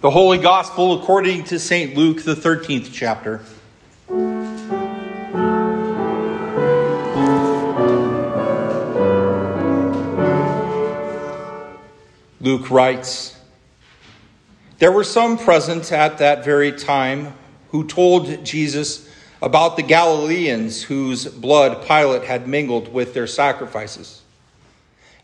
The Holy Gospel according to St. Luke, the 13th chapter. Luke writes There were some present at that very time who told Jesus about the Galileans whose blood Pilate had mingled with their sacrifices.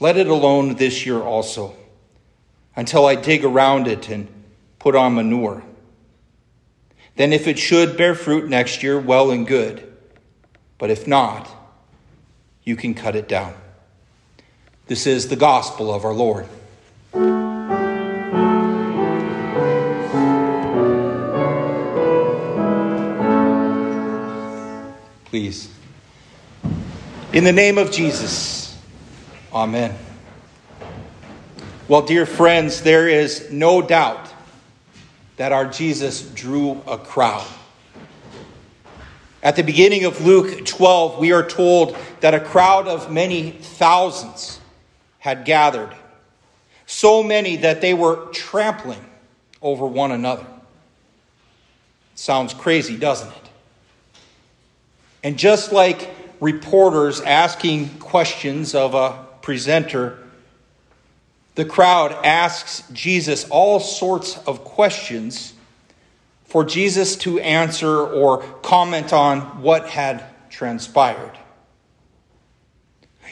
let it alone this year also, until I dig around it and put on manure. Then, if it should bear fruit next year, well and good. But if not, you can cut it down. This is the gospel of our Lord. Please. In the name of Jesus. Amen. Well, dear friends, there is no doubt that our Jesus drew a crowd. At the beginning of Luke 12, we are told that a crowd of many thousands had gathered, so many that they were trampling over one another. Sounds crazy, doesn't it? And just like reporters asking questions of a presenter, the crowd asks Jesus all sorts of questions for Jesus to answer or comment on what had transpired.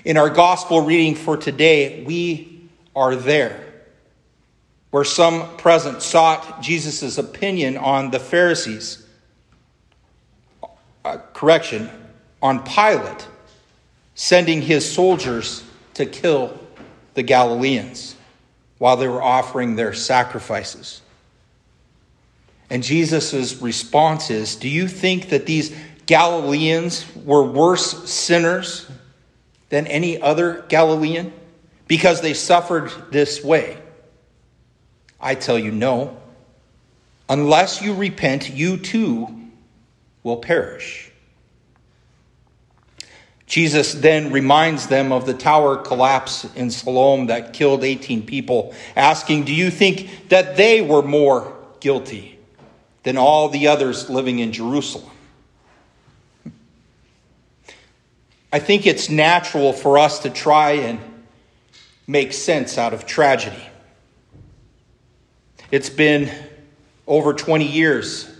In our gospel reading for today, we are there, where some present sought Jesus' opinion on the Pharisees. Uh, correction, on Pilate sending his soldiers to kill the Galileans while they were offering their sacrifices. And Jesus' response is Do you think that these Galileans were worse sinners than any other Galilean because they suffered this way? I tell you, no. Unless you repent, you too will perish. Jesus then reminds them of the tower collapse in Siloam that killed 18 people, asking, Do you think that they were more guilty than all the others living in Jerusalem? I think it's natural for us to try and make sense out of tragedy. It's been over 20 years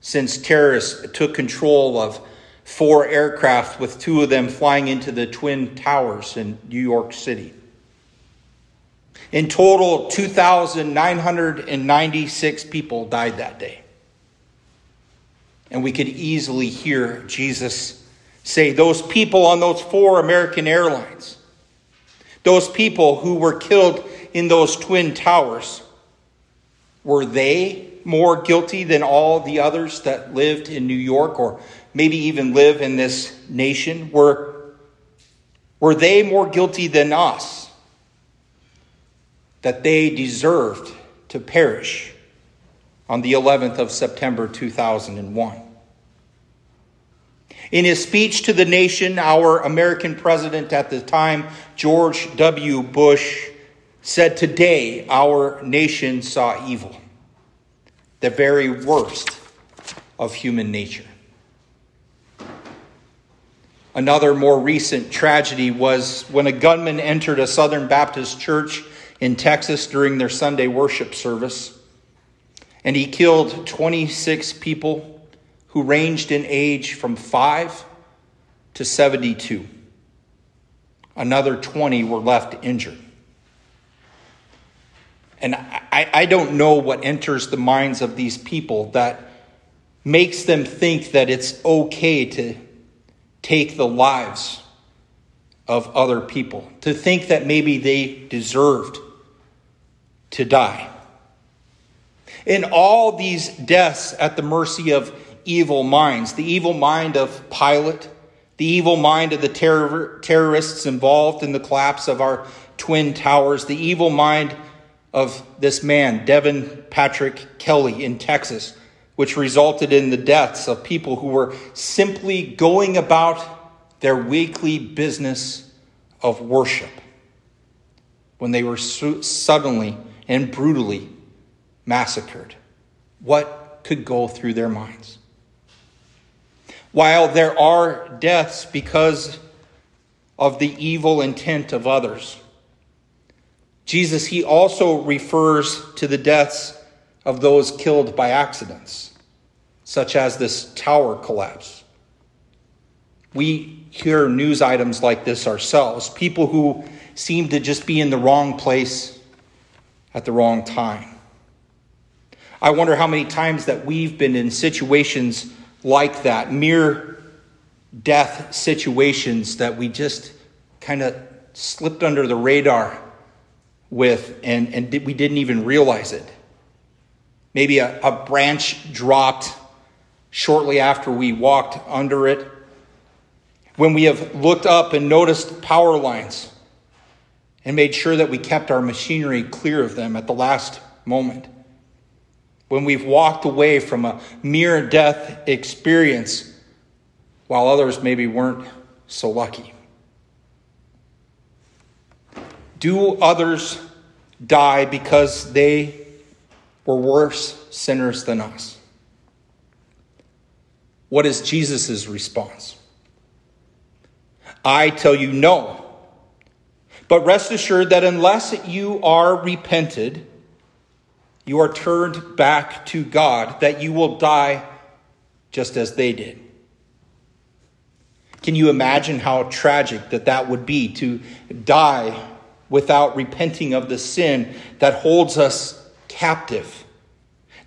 since terrorists took control of four aircraft, with two of them flying into the Twin Towers in New York City. In total, 2,996 people died that day. And we could easily hear Jesus say, Those people on those four American airlines, those people who were killed in those Twin Towers, were they more guilty than all the others that lived in New York or maybe even live in this nation? Were, were they more guilty than us? That they deserved to perish on the 11th of September 2001. In his speech to the nation, our American president at the time, George W. Bush, said, Today our nation saw evil, the very worst of human nature. Another more recent tragedy was when a gunman entered a Southern Baptist church in Texas during their Sunday worship service. And he killed 26 people who ranged in age from 5 to 72. Another 20 were left injured. And I, I don't know what enters the minds of these people that makes them think that it's okay to take the lives of other people, to think that maybe they deserved to die. In all these deaths at the mercy of evil minds, the evil mind of Pilate, the evil mind of the terror, terrorists involved in the collapse of our twin towers, the evil mind of this man, Devin Patrick Kelley, in Texas, which resulted in the deaths of people who were simply going about their weekly business of worship when they were suddenly and brutally massacred. What could go through their minds? While there are deaths because of the evil intent of others, Jesus, he also refers to the deaths of those killed by accidents, such as this tower collapse. We hear news items like this ourselves people who seem to just be in the wrong place at the wrong time. I wonder how many times that we've been in situations like that, mere death situations that we just kind of slipped under the radar with, and, and we didn't even realize it. Maybe a, a branch dropped shortly after we walked under it. When we have looked up and noticed power lines and made sure that we kept our machinery clear of them at the last moment. When we've walked away from a mere death experience while others maybe weren't so lucky. Do others die because they were worse sinners than us? What is Jesus' response? I tell you no. But rest assured that unless you are repented, you are turned back to God, that you will die just as they did. Can you imagine how tragic that that would be to die without repenting of the sin that holds us captive,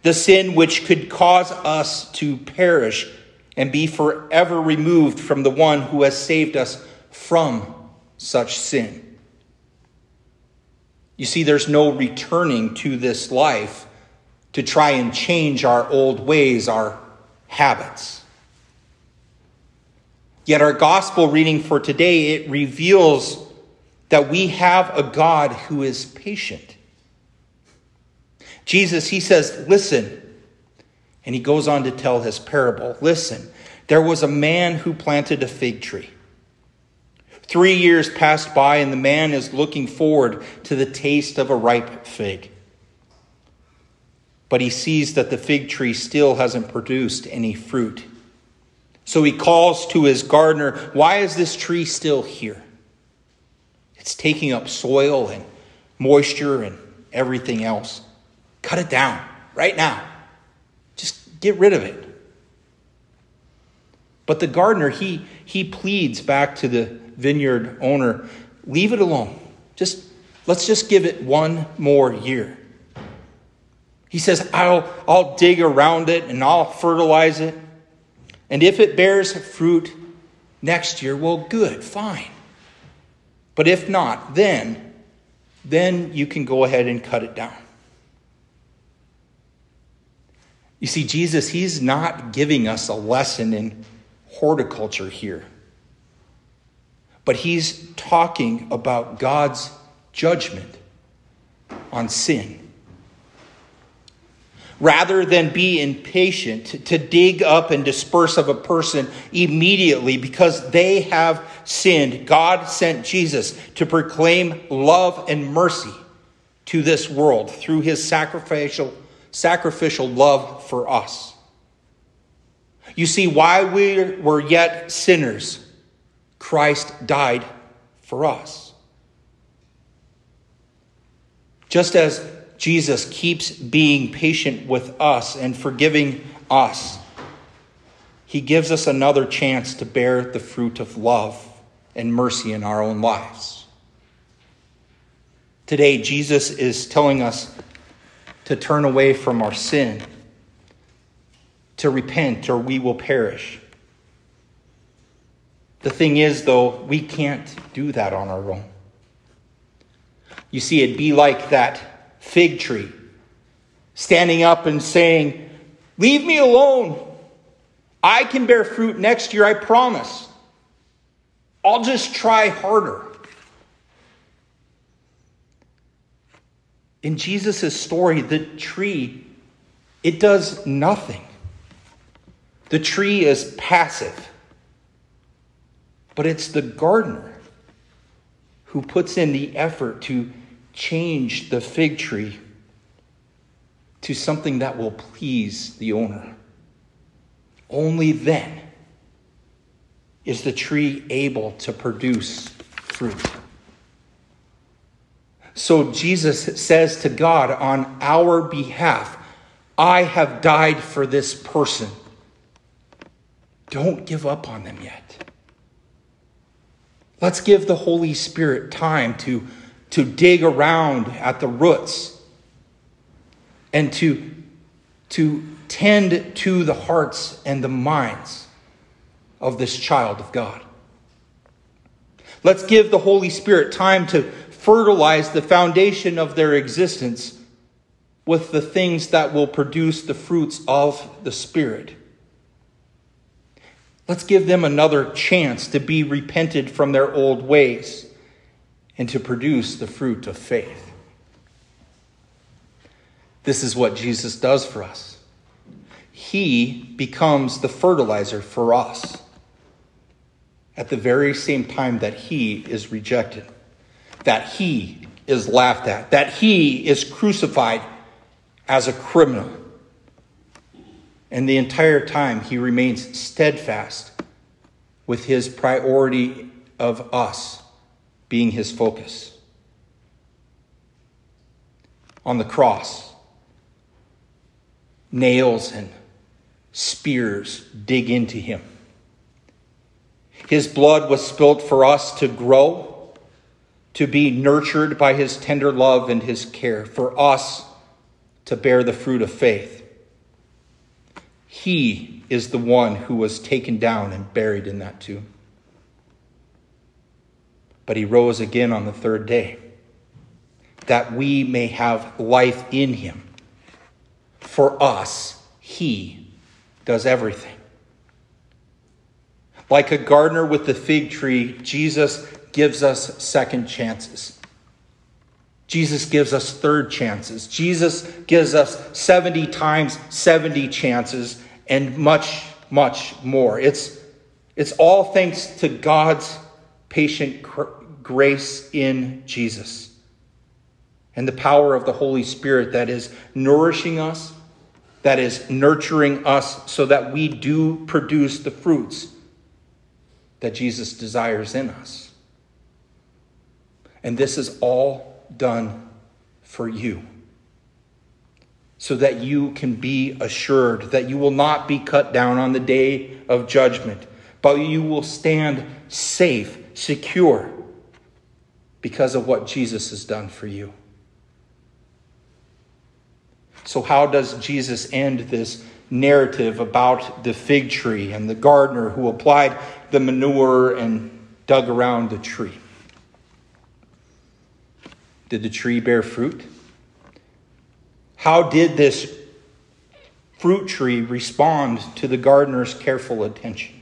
the sin which could cause us to perish and be forever removed from the one who has saved us from such sin. You see, there's no returning to this life to try and change our old ways, our habits. Yet our gospel reading for today, it reveals that we have a God who is patient. Jesus, he says, listen. And he goes on to tell his parable. Listen, there was a man who planted a fig tree. Three years passed by, and the man is looking forward to the taste of a ripe fig. But he sees that the fig tree still hasn't produced any fruit. So he calls to his gardener, Why is this tree still here? It's taking up soil and moisture and everything else. Cut it down right now. Just get rid of it. But the gardener, he, he pleads back to the vineyard owner, leave it alone. Just let's just give it one more year. He says, I'll, I'll dig around it and I'll fertilize it. And if it bears fruit next year, well, good, fine. But if not, then, then you can go ahead and cut it down. You see, Jesus, he's not giving us a lesson in horticulture here, but he's talking about God's judgment on sin rather than be impatient to dig up and disperse of a person immediately because they have sinned, God sent Jesus to proclaim love and mercy to this world through his sacrificial, sacrificial love for us. You see, while we were yet sinners, Christ died for us. Just as Jesus keeps being patient with us and forgiving us, he gives us another chance to bear the fruit of love and mercy in our own lives. Today, Jesus is telling us to turn away from our sin, to repent, or we will perish. The thing is, though, we can't do that on our own. You see, it'd be like that fig tree standing up and saying, Leave me alone. I can bear fruit next year, I promise. I'll just try harder. In Jesus' story, the tree, it does nothing. The tree is passive. But it's the gardener who puts in the effort to change the fig tree to something that will please the owner. Only then is the tree able to produce fruit. So Jesus says to God on our behalf, I have died for this person. Don't give up on them yet. Let's give the Holy Spirit time to, to dig around at the roots and to, to tend to the hearts and the minds of this child of God. Let's give the Holy Spirit time to fertilize the foundation of their existence with the things that will produce the fruits of the Spirit. Let's give them another chance to be repented from their old ways and to produce the fruit of faith. This is what Jesus does for us. He becomes the fertilizer for us at the very same time that he is rejected, that he is laughed at, that he is crucified as a criminal. And the entire time, he remains steadfast with his priority of us being his focus. On the cross, nails and spears dig into him. His blood was spilt for us to grow, to be nurtured by his tender love and his care, for us to bear the fruit of faith. He is the one who was taken down and buried in that tomb. But he rose again on the third day, that we may have life in him. For us, he does everything. Like a gardener with the fig tree, Jesus gives us second chances. Jesus gives us third chances. Jesus gives us 70 times 70 chances and much, much more. It's, it's all thanks to God's patient grace in Jesus and the power of the Holy Spirit that is nourishing us, that is nurturing us so that we do produce the fruits that Jesus desires in us. And this is all done for you. So that you can be assured that you will not be cut down on the day of judgment, but you will stand safe, secure, because of what Jesus has done for you. So, how does Jesus end this narrative about the fig tree and the gardener who applied the manure and dug around the tree. Did the tree bear fruit? How did this fruit tree respond to the gardener's careful attention?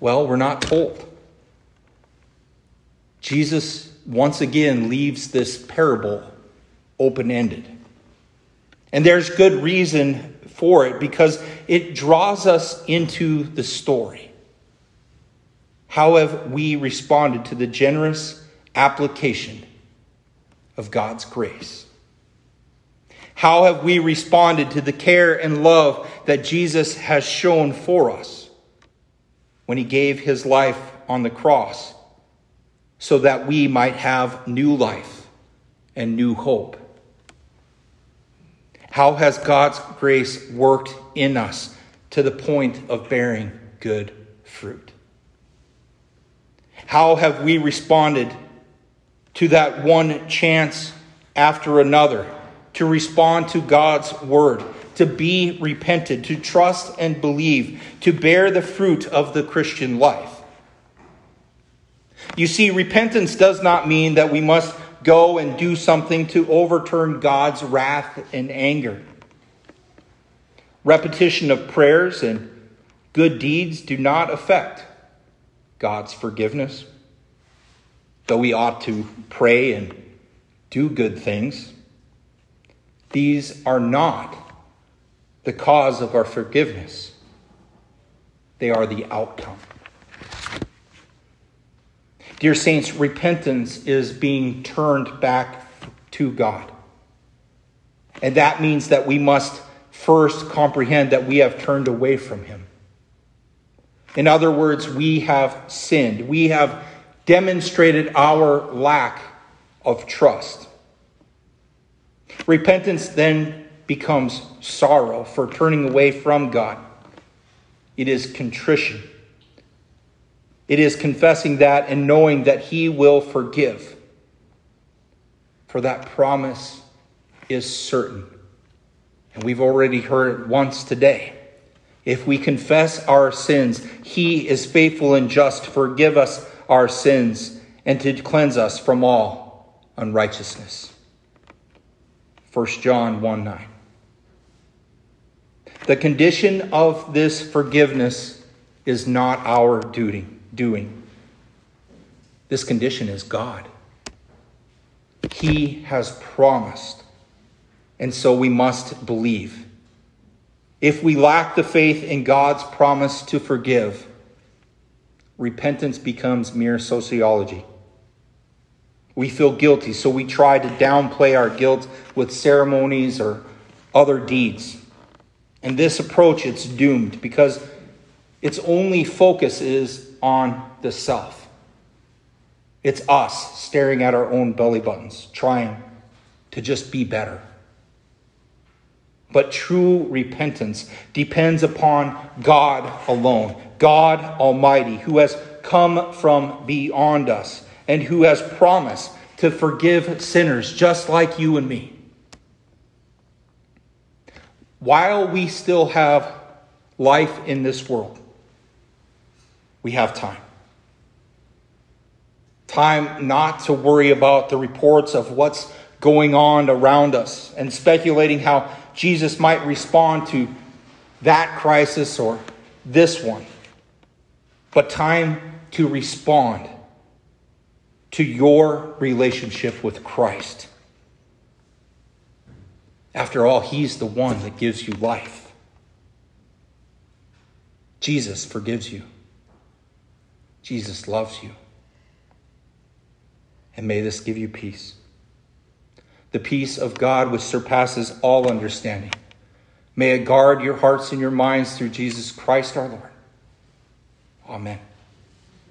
Well, we're not told. Jesus once again leaves this parable open ended. And there's good reason for it because it draws us into the story. How have we responded to the generous application of God's grace? How have we responded to the care and love that Jesus has shown for us when he gave his life on the cross so that we might have new life and new hope? How has God's grace worked in us to the point of bearing good fruit? How have we responded to that one chance after another to respond to God's word, to be repented, to trust and believe, to bear the fruit of the Christian life? You see, repentance does not mean that we must go and do something to overturn God's wrath and anger. Repetition of prayers and good deeds do not affect God's forgiveness. Though we ought to pray and do good things, these are not the cause of our forgiveness, they are the outcome. Dear Saints, repentance is being turned back to God. And that means that we must first comprehend that we have turned away from Him. In other words, we have sinned. We have demonstrated our lack of trust. Repentance then becomes sorrow for turning away from God, it is contrition. It is confessing that and knowing that He will forgive. For that promise is certain. And we've already heard it once today. If we confess our sins, He is faithful and just to forgive us our sins and to cleanse us from all unrighteousness. 1 John 1 9. The condition of this forgiveness is not our duty doing. This condition is God. He has promised, and so we must believe. If we lack the faith in God's promise to forgive, repentance becomes mere sociology. We feel guilty, so we try to downplay our guilt with ceremonies or other deeds. And this approach, it's doomed because its only focus is on the self. It's us staring at our own belly buttons, trying to just be better. But true repentance depends upon God alone, God Almighty, who has come from beyond us and who has promised to forgive sinners just like you and me. While we still have life in this world, we have time. Time not to worry about the reports of what's going on around us and speculating how Jesus might respond to that crisis or this one, but time to respond to your relationship with Christ. After all, He's the one that gives you life. Jesus forgives you. Jesus loves you. And may this give you peace. The peace of God which surpasses all understanding. May it guard your hearts and your minds through Jesus Christ our Lord. Amen.